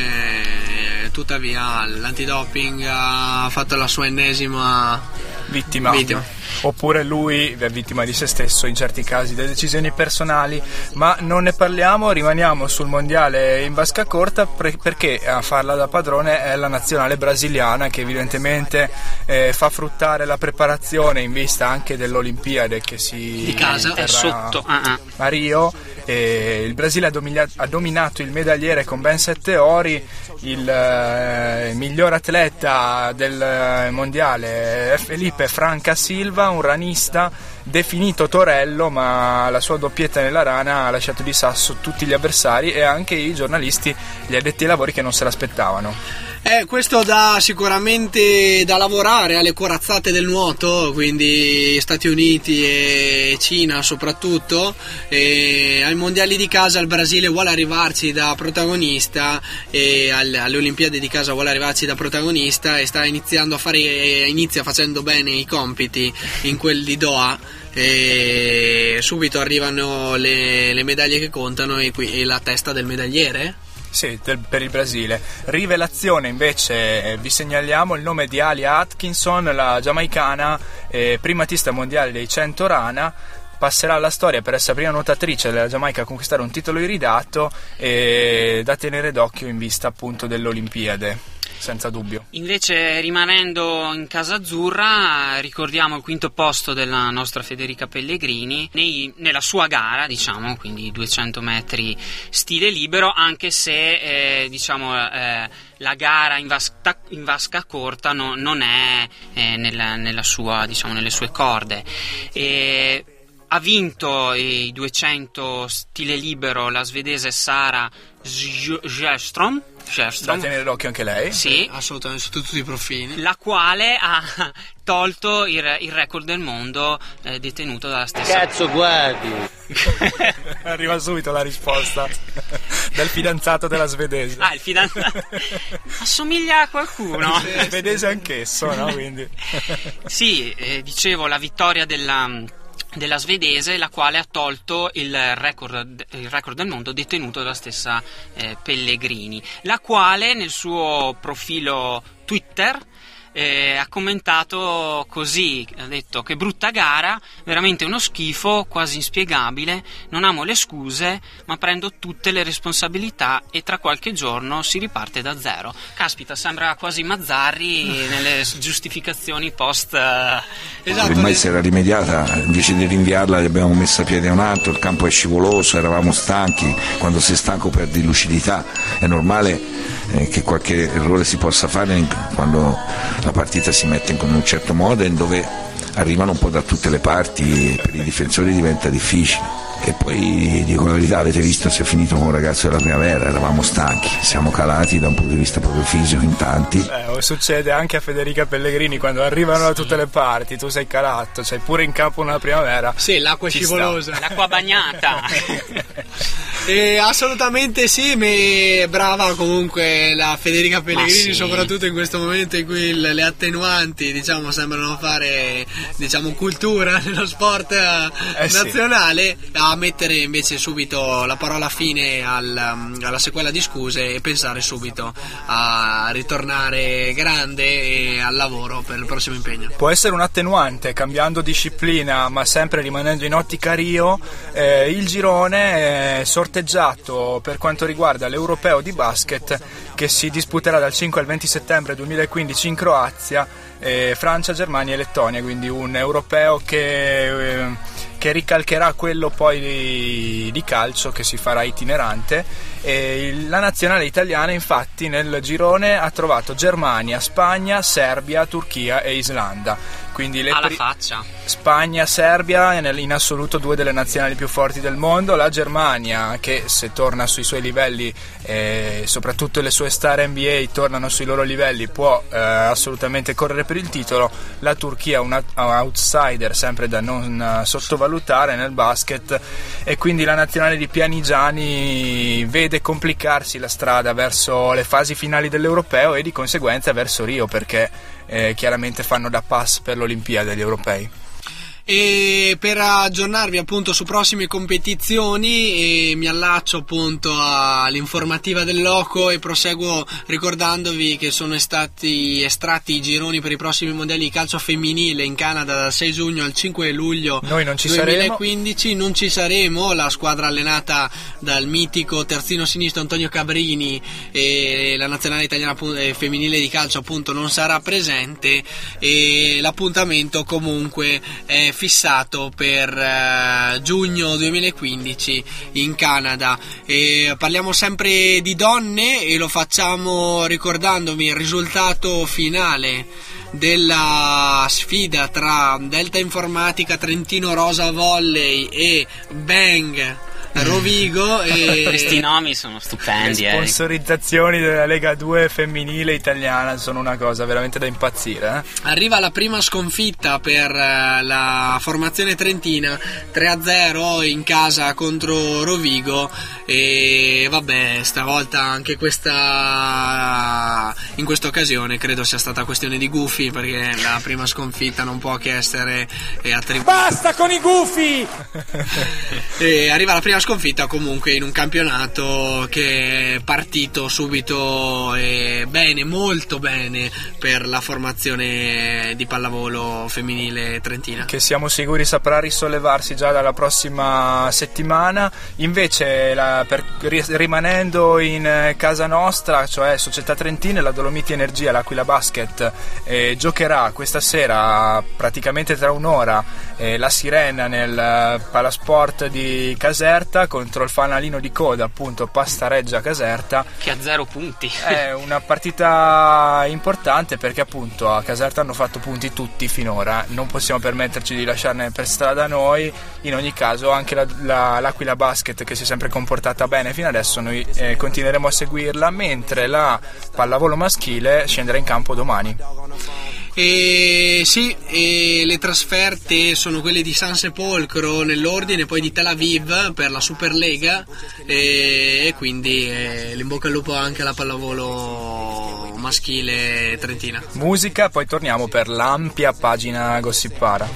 eh, tuttavia l'antidoping ha fatto la sua ennesima vittima, oppure lui è vittima di se stesso in certi casi delle decisioni personali, ma non ne parliamo, rimaniamo sul mondiale in vasca corta pre- perché a farla da padrone è la nazionale brasiliana che evidentemente eh, fa fruttare la preparazione in vista anche dell'Olimpiade che si Di casa, è sotto, ah, ah. a Rio. E il Brasile ha, domiglia- ha dominato il medagliere con ben sette ori, il eh, miglior atleta del eh, mondiale è Felipe Franca Silva, un ranista definito Torello, ma la sua doppietta nella rana ha lasciato di sasso tutti gli avversari e anche i giornalisti, gli addetti ai lavori che non se l'aspettavano. Eh, questo dà sicuramente da lavorare alle corazzate del nuoto, quindi Stati Uniti e Cina soprattutto. E ai mondiali di casa il Brasile vuole arrivarci da protagonista e al- alle Olimpiadi di casa vuole arrivarci da protagonista e sta iniziando a fare, inizia facendo bene i compiti in quel di Doha. E subito arrivano le, le medaglie che contano e, qui- e la testa del medagliere. Sì, del- per il Brasile. Rivelazione invece, eh, vi segnaliamo il nome di Alia Atkinson, la giamaicana, eh, primatista mondiale dei 100 rana. Passerà alla storia per essere la prima nuotatrice della Giamaica a conquistare un titolo iridato e da tenere d'occhio in vista appunto dell'Olimpiade, senza dubbio. Invece rimanendo in casa azzurra ricordiamo il quinto posto della nostra Federica Pellegrini nei- nella sua gara, diciamo, quindi 200 metri stile libero, anche se eh, diciamo eh, la gara in vasca, in vasca corta no- non è eh, nella, nella sua, diciamo, nelle sue corde. E ha vinto i 200 stile libero la svedese Sara Sjöström. Da tenere d'occhio anche lei. Sì, assolutamente su tutti i profili. La quale ha tolto il, il record del mondo eh, detenuto dalla stessa. Cazzo, guardi! Arriva subito la risposta del fidanzato della svedese. Ah, il fidanzato. Assomiglia a qualcuno. Svedese anch'esso, no? Quindi. Sì, eh, dicevo la vittoria della, della svedese, la quale ha tolto il record, il record del mondo detenuto dalla stessa eh, Pellegrini, la quale nel suo profilo Twitter eh, ha commentato così, ha detto che brutta gara, veramente uno schifo, quasi inspiegabile, non amo le scuse, ma prendo tutte le responsabilità e tra qualche giorno si riparte da zero. Caspita, sembra quasi Mazzarri nelle giustificazioni post... eh, Esatto, Ormai si era rimediata, invece di rinviarla abbiamo messo a piede un altro, il campo è scivoloso, eravamo stanchi, quando sei stanco perdi lucidità, è normale eh, che qualche errore si possa fare in- quando la partita si mette in un certo modo e dove arrivano un po' da tutte le parti e per i difensori diventa difficile. E poi dico la verità, avete visto si è finito con un ragazzo della primavera, eravamo stanchi, siamo calati da un punto di vista proprio fisico in tanti. Eh, succede anche a Federica Pellegrini quando arrivano da tutte le parti, tu sei calato, sei pure in campo una primavera. Sì, l'acqua è Ci scivolosa. sta. L'acqua bagnata. Eh, assolutamente sì, me- brava comunque la Federica Pellegrini, sì. soprattutto in questo momento in cui il- le attenuanti diciamo, sembrano fare diciamo, cultura nello sport eh, Eh sì. Mettere invece subito la parola fine al, um, alla sequela di scuse e pensare subito a ritornare grande e al lavoro per il prossimo impegno. Può essere un attenuante cambiando disciplina ma sempre rimanendo in ottica Rio, eh, il girone è sorteggiato per quanto riguarda l'europeo di basket che si disputerà dal 5 al 20 settembre 2015 in Croazia, eh, Francia, Germania e Lettonia, quindi un europeo che, eh, che ricalcherà quello poi di, di calcio che si farà itinerante. Il- la nazionale italiana infatti nel girone ha trovato Germania, Spagna, Serbia, Turchia e Islanda. Quindi le Alla pri- faccia. Spagna, Serbia, in assoluto due delle nazionali più forti del mondo, la Germania che se torna sui suoi livelli, eh, soprattutto le sue star NBA tornano sui loro livelli, può eh, assolutamente correre per il titolo, la Turchia un out- outsider sempre da non eh, sottovalutare nel basket. E quindi la nazionale di Pianigiani vede complicarsi la strada verso le fasi finali dell'europeo e di conseguenza verso Rio perché eh, chiaramente fanno da pass per l'Olimpiade gli europei. E per aggiornarvi appunto su prossime competizioni mi allaccio appunto all'informativa del loco e proseguo ricordandovi che sono stati estratti i gironi per i prossimi mondiali di calcio femminile in Canada dal 6 giugno al 5 luglio Noi non ci 2015 non ci saremo. La squadra allenata dal mitico terzino sinistro Antonio Cabrini e la nazionale italiana eh, femminile di calcio appunto non sarà presente. E l'appuntamento comunque è fissato per eh, giugno 2015 in Canada. E parliamo sempre di donne e lo facciamo ricordandomi il risultato finale della sfida tra Delta Informatica Trentino Rosa Volley e Bang Rovigo e Questi nomi sono stupendi, Le eh. sponsorizzazioni della Lega 2 femminile italiana sono una cosa veramente da impazzire. eh. Arriva la prima sconfitta per eh, la formazione trentina 3-0 in casa contro Rovigo e vabbè stavolta anche questa in questa occasione credo sia stata questione di gufi perché la prima sconfitta non può che essere eh, attribuita Basta con i gufi! E arriva la prima sconfitta comunque in un campionato che è partito subito bene, molto bene per la formazione di pallavolo femminile trentina. Che siamo sicuri saprà risollevarsi già dalla prossima settimana. Invece, la- per- ri- rimanendo in eh, casa nostra, cioè Società Trentina, la Dolomiti Energia, l'Aquila Basket, eh, giocherà questa sera, praticamente tra un'ora, eh, la Sirena nel eh, Palasport di Caserta contro il fanalino di coda, appunto Pastareggia Caserta. Che ha zero punti. È una partita importante perché appunto a Caserta hanno fatto punti tutti finora, non possiamo permetterci di lasciarne per strada noi, in ogni caso anche la- la- l'Aquila Basket che si è sempre comportata bene fino adesso noi eh, continueremo a seguirla mentre la pallavolo maschile scenderà in campo domani. E sì, e le trasferte sono quelle di San Sepolcro nell'ordine, poi di Tel Aviv per la Superlega e, e quindi eh, bocca al lupo anche alla pallavolo maschile trentina. Musica, poi torniamo per l'ampia pagina gossipara.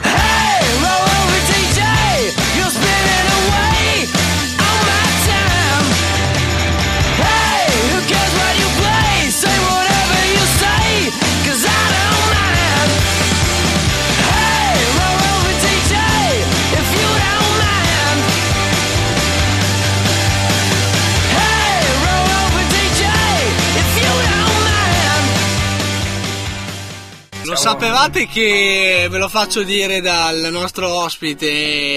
Hey, roll over DJ, you're spinning away sapevate che ve lo faccio dire dal nostro ospite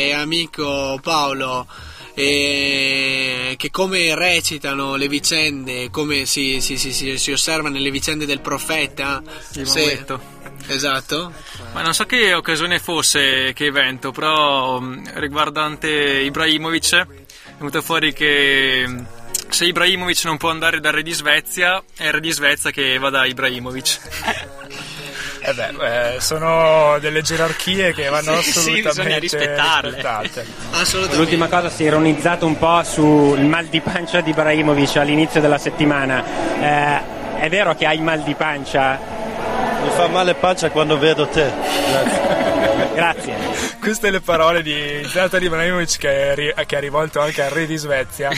e amico Paolo eh, che come recitano le vicende, come si, si, si, si, si osserva nelle vicende del profeta? Il Se- Maometto. Esatto. Ma non so che occasione fosse, che evento, però mh, riguardante Ibrahimovic è venuto fuori che mh, se Ibrahimovic non può andare dal re di Svezia, è il re di Svezia che va da Ibrahimovic. Eh beh, eh, sono delle gerarchie che vanno Sì, sì, assolutamente bisogna rispettarle. rispettate. L'ultima cosa si è ironizzato un po' sul mal di pancia di Ibrahimovic all'inizio della settimana. Eh, è vero che hai mal di pancia? Mi fa male pancia quando vedo te. Grazie. Queste le parole di Zlatan Ibrahimovic che, che ha rivolto anche al re di Svezia.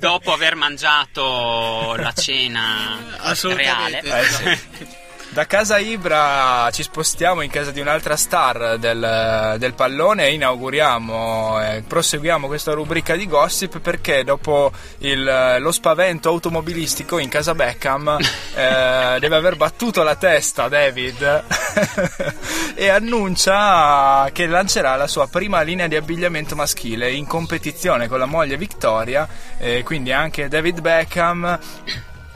Dopo aver mangiato la cena reale. Eh, sì. Da casa Ibra ci spostiamo in casa di un'altra star del, del pallone e inauguriamo, eh, proseguiamo questa rubrica di gossip perché dopo il- lo spavento automobilistico in casa Beckham eh, deve aver battuto la testa David e annuncia che lancerà la sua prima linea di abbigliamento maschile in competizione con la moglie Victoria, eh, quindi anche David Beckham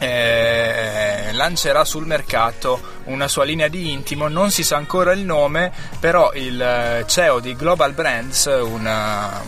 eh, lancerà sul mercato una sua linea di intimo, non si sa ancora il nome, però il eh, CEO di Global Brands, una,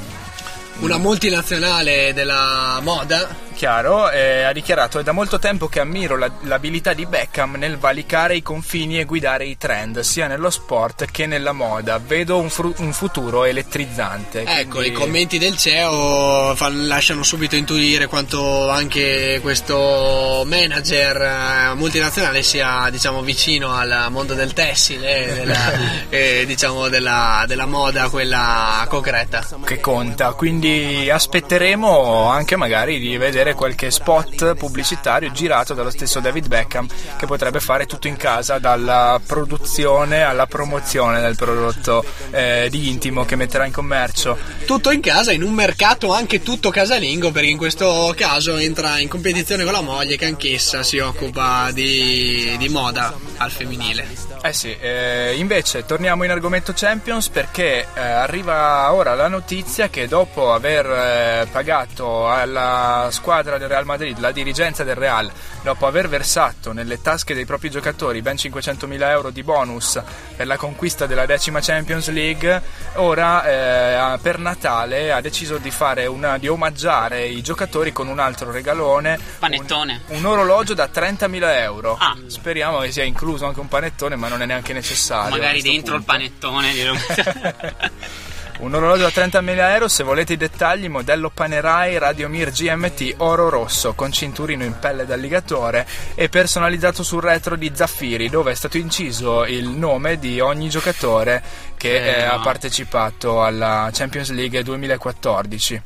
Una multinazionale della moda Chiaro, eh, ha dichiarato: È da molto tempo che ammiro la- l'abilità di Beckham nel valicare i confini e guidare i trend, sia nello sport che nella moda. Vedo un, fru- un futuro elettrizzante. Ecco, quindi- i commenti del CEO fan- lasciano subito intuire quanto anche questo manager eh, multinazionale sia diciamo, vicino al mondo del tessile, della, e, diciamo, della, della moda, quella concreta. che conta. Quindi aspetteremo anche magari di vedere qualche spot pubblicitario girato dallo stesso David Beckham che potrebbe fare tutto in casa dalla produzione alla promozione del prodotto eh, di intimo che metterà in commercio. Tutto in casa, in un mercato anche tutto casalingo, perché in questo caso entra in competizione con la moglie che anch'essa si occupa di, di moda al femminile. Eh sì, eh, invece torniamo in argomento Champions perché eh, arriva ora la notizia che dopo aver eh, pagato alla squadra del Real Madrid, la dirigenza del Real, dopo aver versato nelle tasche dei propri giocatori ben 500.000 euro di bonus per la conquista della decima Champions League, ora eh, per Natale ha deciso di, fare una, di omaggiare i giocatori con un altro regalone, Panettone. un orologio da 30.000 euro. Speriamo che sia incluso anche un panettone, ma non è neanche necessario. Magari dentro il panettone. Un orologio da 30.000 euro, se volete i dettagli, modello Panerai Radiomir GMT oro rosso con cinturino in pelle d'alligatore e personalizzato sul retro di Zaffiri, dove è stato inciso il nome di ogni giocatore che Eh, eh, ha no. partecipato alla Champions League 2014.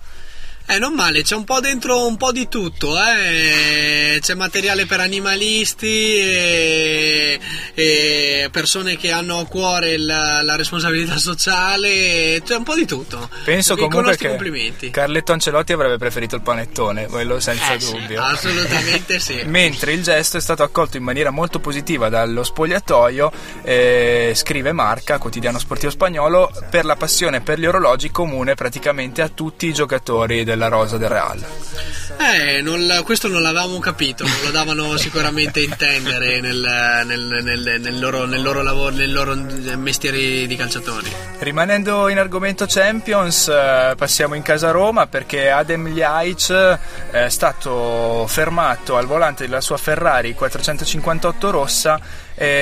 Eh, non male, c'è un po' dentro un po' di tutto, eh. C'è materiale per animalisti e, e persone che hanno a cuore la, la responsabilità sociale, c'è un po' di tutto. Penso Con i comunque che complimenti. Carletto Ancelotti avrebbe preferito il panettone, quello senza Eh sì, dubbio. assolutamente sì. Mentre il gesto è stato accolto in maniera molto positiva dallo spogliatoio, eh, scrive Marca, quotidiano sportivo spagnolo, per la passione per gli orologi comune praticamente a tutti i giocatori della rosa del Real. Eh, non- questo non l'avevamo capito, non lo davano sicuramente a intendere nel, nel- nel- nel loro, nel loro lavoro, nel loro mestiere di calciatori. Rimanendo in argomento Champions, eh, passiamo in casa Roma perché Adem Ljajic eh, è stato fermato al volante della sua Ferrari 458 rossa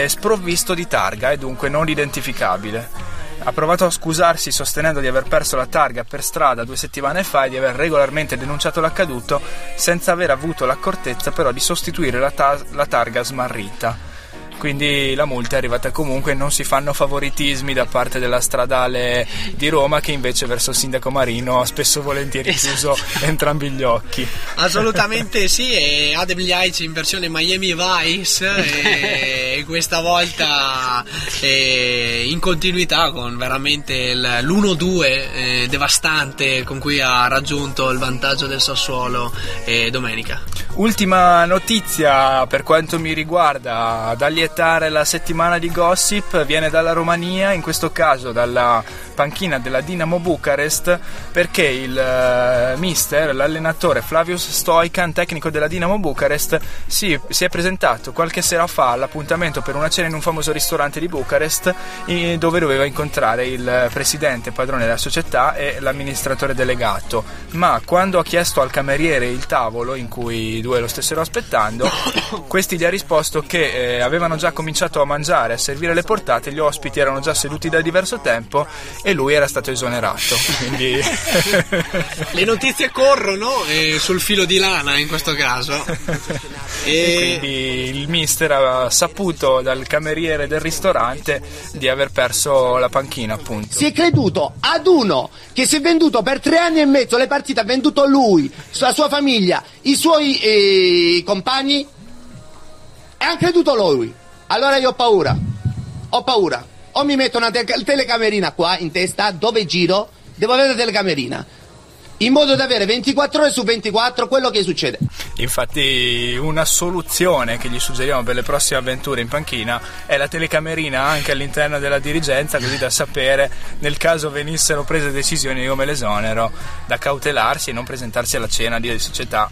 sprovvisto di targa e dunque non identificabile. Ha provato a scusarsi sostenendo di aver perso la targa per strada due settimane fa e di aver regolarmente denunciato l'accaduto senza aver avuto l'accortezza però di sostituire la, ta- la targa smarrita. Quindi la multa è arrivata comunque, non si fanno favoritismi da parte della stradale di Roma che invece verso il sindaco Marino ha spesso volentieri chiuso entrambi gli occhi. Assolutamente sì, e Adem Ljajic in versione Miami Vice e questa volta in continuità con veramente il- l'1-2 eh, devastante con cui ha raggiunto il vantaggio del Sassuolo eh, domenica. Ultima notizia per quanto mi riguarda da lietare la settimana di gossip viene dalla Romania, in questo caso dalla panchina della Dinamo Bucarest, perché il eh, mister, l'allenatore Flavius Stoican, tecnico della Dinamo Bucarest, si, si è presentato qualche sera fa all'appuntamento per una cena in un famoso ristorante di Bucarest dove doveva incontrare il presidente, padrone della società e l'amministratore delegato. Ma quando ha chiesto al cameriere il tavolo in cui i due lo stessero aspettando, questi gli ha risposto che eh, avevano già cominciato a mangiare, a servire le portate, gli ospiti erano già seduti da diverso tempo e lui era stato esonerato. Quindi Le notizie corrono eh, sul filo di lana in questo caso. E quindi il mister ha saputo dal cameriere del ristorante di aver perso la panchina, appunto. Si è creduto ad uno che si è venduto per tre anni e mezzo le partite, ha venduto lui, la sua famiglia, i suoi eh, compagni e ha creduto lui. Allora io ho paura, ho paura. O mi metto una te- telecamerina qua in testa dove giro, devo avere la telecamerina. In modo da avere 24 ore su 24 quello che succede. Infatti una soluzione che gli suggeriamo per le prossime avventure in panchina è la telecamerina anche all'interno della dirigenza così da sapere nel caso venissero prese decisioni come l'esonero da cautelarsi e non presentarsi alla cena di società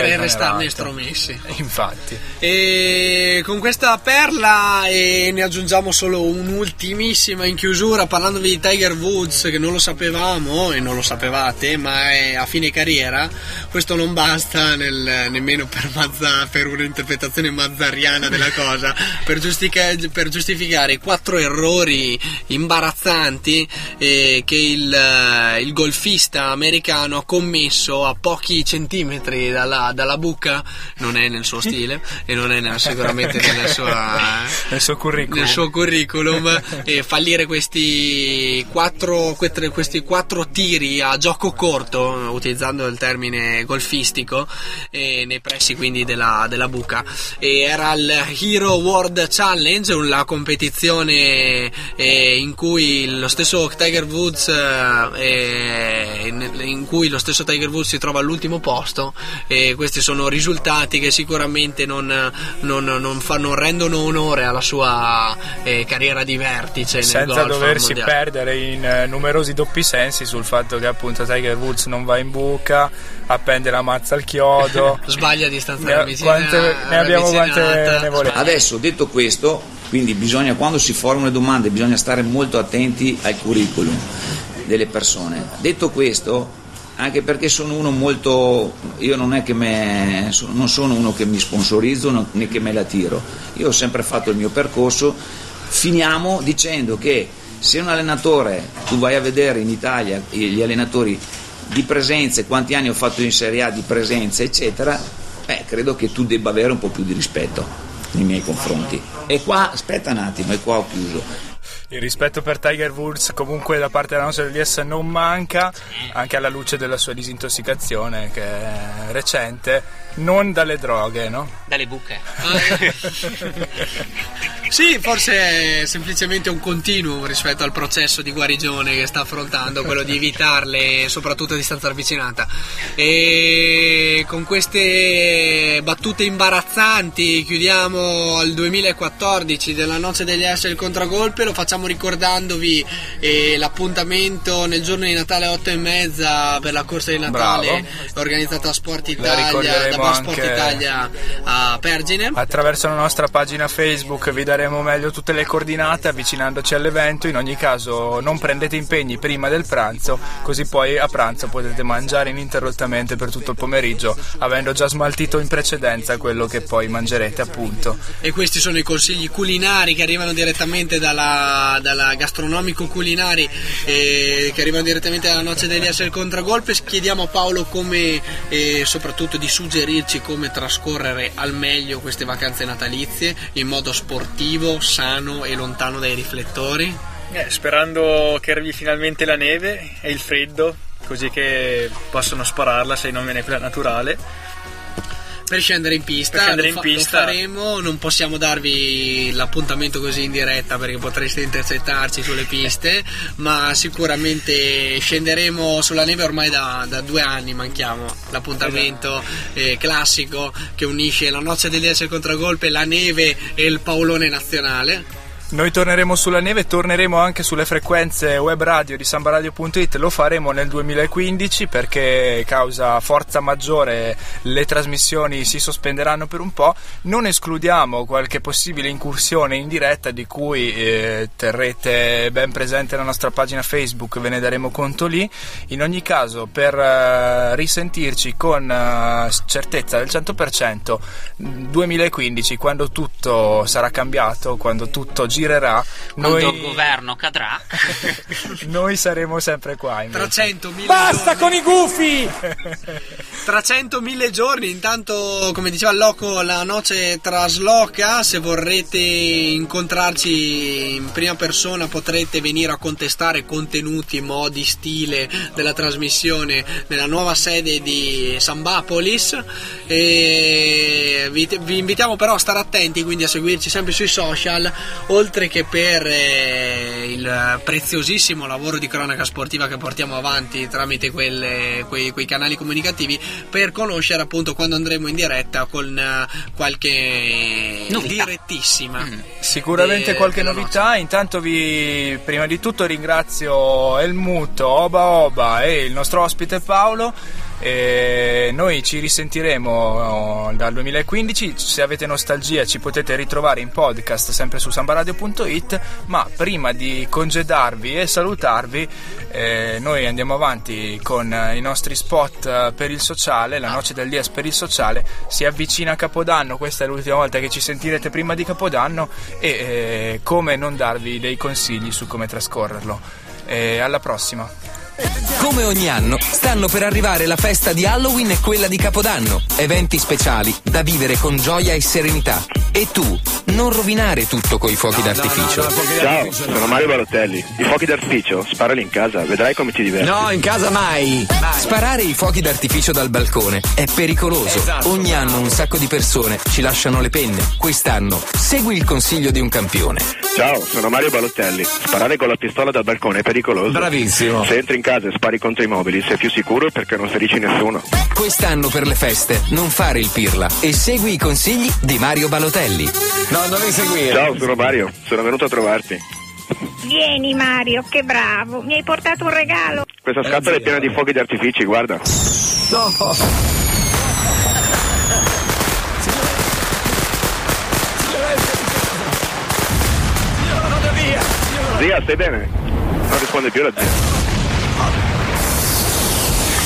per restarne estromessi. Infatti. E con questa perla e ne aggiungiamo solo un'ultimissima in chiusura parlandovi di Tiger Woods che non lo sapevamo e non lo sapevate ma è a fine carriera questo non basta nel- nemmeno per, Mazza- per un'interpretazione mazzariana della cosa per, giustica- per giustificare i quattro errori imbarazzanti eh, che il, eh, il golfista americano ha commesso a pochi centimetri dalla, dalla buca non è nel suo stile e non è nel- sicuramente nella sua, Nel suo curriculum. nel suo curriculum e fallire questi quattro, questi quattro tiri a gioco corto utilizzando il termine golfistico eh, nei pressi quindi della, della buca e era il Hero World Challenge la competizione eh, in cui lo stesso Tiger Woods eh, in, in cui lo stesso Tiger Woods si trova all'ultimo posto e questi sono risultati che sicuramente non, non- non fa- non rendono onore alla sua eh, carriera di vertice nel senza golf doversi mondiale. perdere in eh, numerosi doppi sensi sul fatto che appunto Tiger Woods non va in buca, appende la mazza al chiodo. sbaglia a distanza ne, ravvicina- quante, ne abbiamo quante ne volete. Adesso detto questo, quindi bisogna quando si formano le domande bisogna stare molto attenti al curriculum delle persone. Detto questo, anche perché sono uno molto io non è che me, non sono uno che mi sponsorizzo né che me la tiro. Io ho sempre fatto il mio percorso. Finiamo dicendo che se un allenatore tu vai a vedere in Italia gli allenatori di presenze, quanti anni ho fatto in Serie A di presenze, eccetera, eh, credo che tu debba avere un po' più di rispetto nei miei confronti. E qua, aspetta un attimo, e qua ho chiuso. Il rispetto per Tiger Woods comunque da parte della nostra LDS non manca, anche alla luce della sua disintossicazione che è recente, non dalle droghe, no? Dalle buche. Sì, forse è semplicemente un continuo rispetto al processo di guarigione che sta affrontando, quello di evitarle, soprattutto a distanza ravvicinata. E con queste battute imbarazzanti chiudiamo al 2014 della noce degli S il contragolpe, lo facciamo ricordandovi eh, l'appuntamento nel giorno di Natale alle 8 e mezza per la corsa di Natale Bravo. organizzata da Sport Italia, Sport anche- Italia a Pergine. Attraverso la nostra pagina Facebook vi daremo meglio tutte le coordinate avvicinandoci all'evento. In ogni caso non prendete impegni prima del pranzo, così poi a pranzo potete mangiare ininterrottamente per tutto il pomeriggio, avendo già smaltito in precedenza quello che poi mangerete appunto. E questi sono i consigli culinari che arrivano direttamente dalla, dalla gastronomico culinari eh, che arrivano direttamente dalla noce degli esseri contragolpe. Chiediamo a Paolo come e soprattutto di suggerirci come trascorrere al meglio queste vacanze natalizie in modo sportivo, sano e lontano dai riflettori. Eh, sperando che arrivi finalmente la neve e il freddo, così che possono spararla se non viene quella naturale. Per scendere in pista, Per scendere in fa- pista. faremo, non possiamo darvi l'appuntamento così in diretta perché potreste intercettarci sulle piste, ma sicuramente scenderemo sulla neve ormai da, da due anni, manchiamo l'appuntamento eh, classico che unisce la noce degli esseri contragolpe, la neve e il Paolone nazionale. Noi torneremo sulla neve, torneremo anche sulle frequenze web radio di sambaradio.it, lo faremo nel 2015 perché causa forza maggiore le trasmissioni si sospenderanno per un po', non escludiamo qualche possibile incursione in diretta di cui eh, terrete ben presente la nostra pagina Facebook, ve ne daremo conto lì, in ogni caso per eh, risentirci con eh, certezza del 100% 2015 quando tutto sarà cambiato, quando tutto girerà, Quando il noi, governo cadrà. noi saremo sempre qua. invece. Tra 100.000 Basta con i gufi! Tra 100.000 giorni, intanto come diceva il Loco la noce trasloca, se vorrete incontrarci in prima persona potrete venire a contestare contenuti, modi, stile della trasmissione nella nuova sede di Sambapolis e vi, vi invitiamo però a stare attenti quindi a seguirci sempre sui social oltre che per eh, il eh, preziosissimo lavoro di cronaca sportiva che portiamo avanti tramite quelle- quei, quei canali comunicativi per conoscere appunto quando andremo in diretta con eh, qualche direttissima. Sicuramente de- qualche della novità, intanto vi prima di tutto ringrazio Elmuto, Oba Oba e il nostro ospite Paolo. E noi ci risentiremo oh, dal 2015, se avete nostalgia ci potete ritrovare in podcast sempre su sambaradio.it, ma prima di congedarvi e salutarvi eh, noi andiamo avanti con eh, i nostri spot eh, per il sociale, la noce del Dies per il sociale, si avvicina Capodanno, questa è l'ultima volta che ci sentirete prima di Capodanno e eh, come non darvi dei consigli su come trascorrerlo. E alla prossima! Come ogni anno, stanno per arrivare la festa di Halloween e quella di Capodanno. Eventi speciali da vivere con gioia e serenità. E tu, non rovinare tutto coi fuochi d'artificio. Ciao, sono Mario Balotelli. I fuochi d'artificio, sparali in casa, vedrai come ti diverti. No, in casa mai! Sparare i fuochi d'artificio dal balcone è pericoloso. Esatto. Ogni anno un sacco di persone ci lasciano le penne. Quest'anno segui il consiglio di un campione. Ciao, sono Mario Balotelli. Sparare con la pistola dal balcone è pericoloso. Bravissimo. Se entri in casa e spari contro i mobili, sei più sicuro perché non ferisci nessuno. Quest'anno per le feste non fare il pirla e segui i consigli di Mario Balotelli. No, non mi seguire. Ciao, sono Mario. Sono venuto a trovarti. Vieni Mario, che bravo, mi hai portato un regalo. Questa scatola è piena di fuochi d'artifici, guarda. Zia, stai bene? Non risponde più la zia.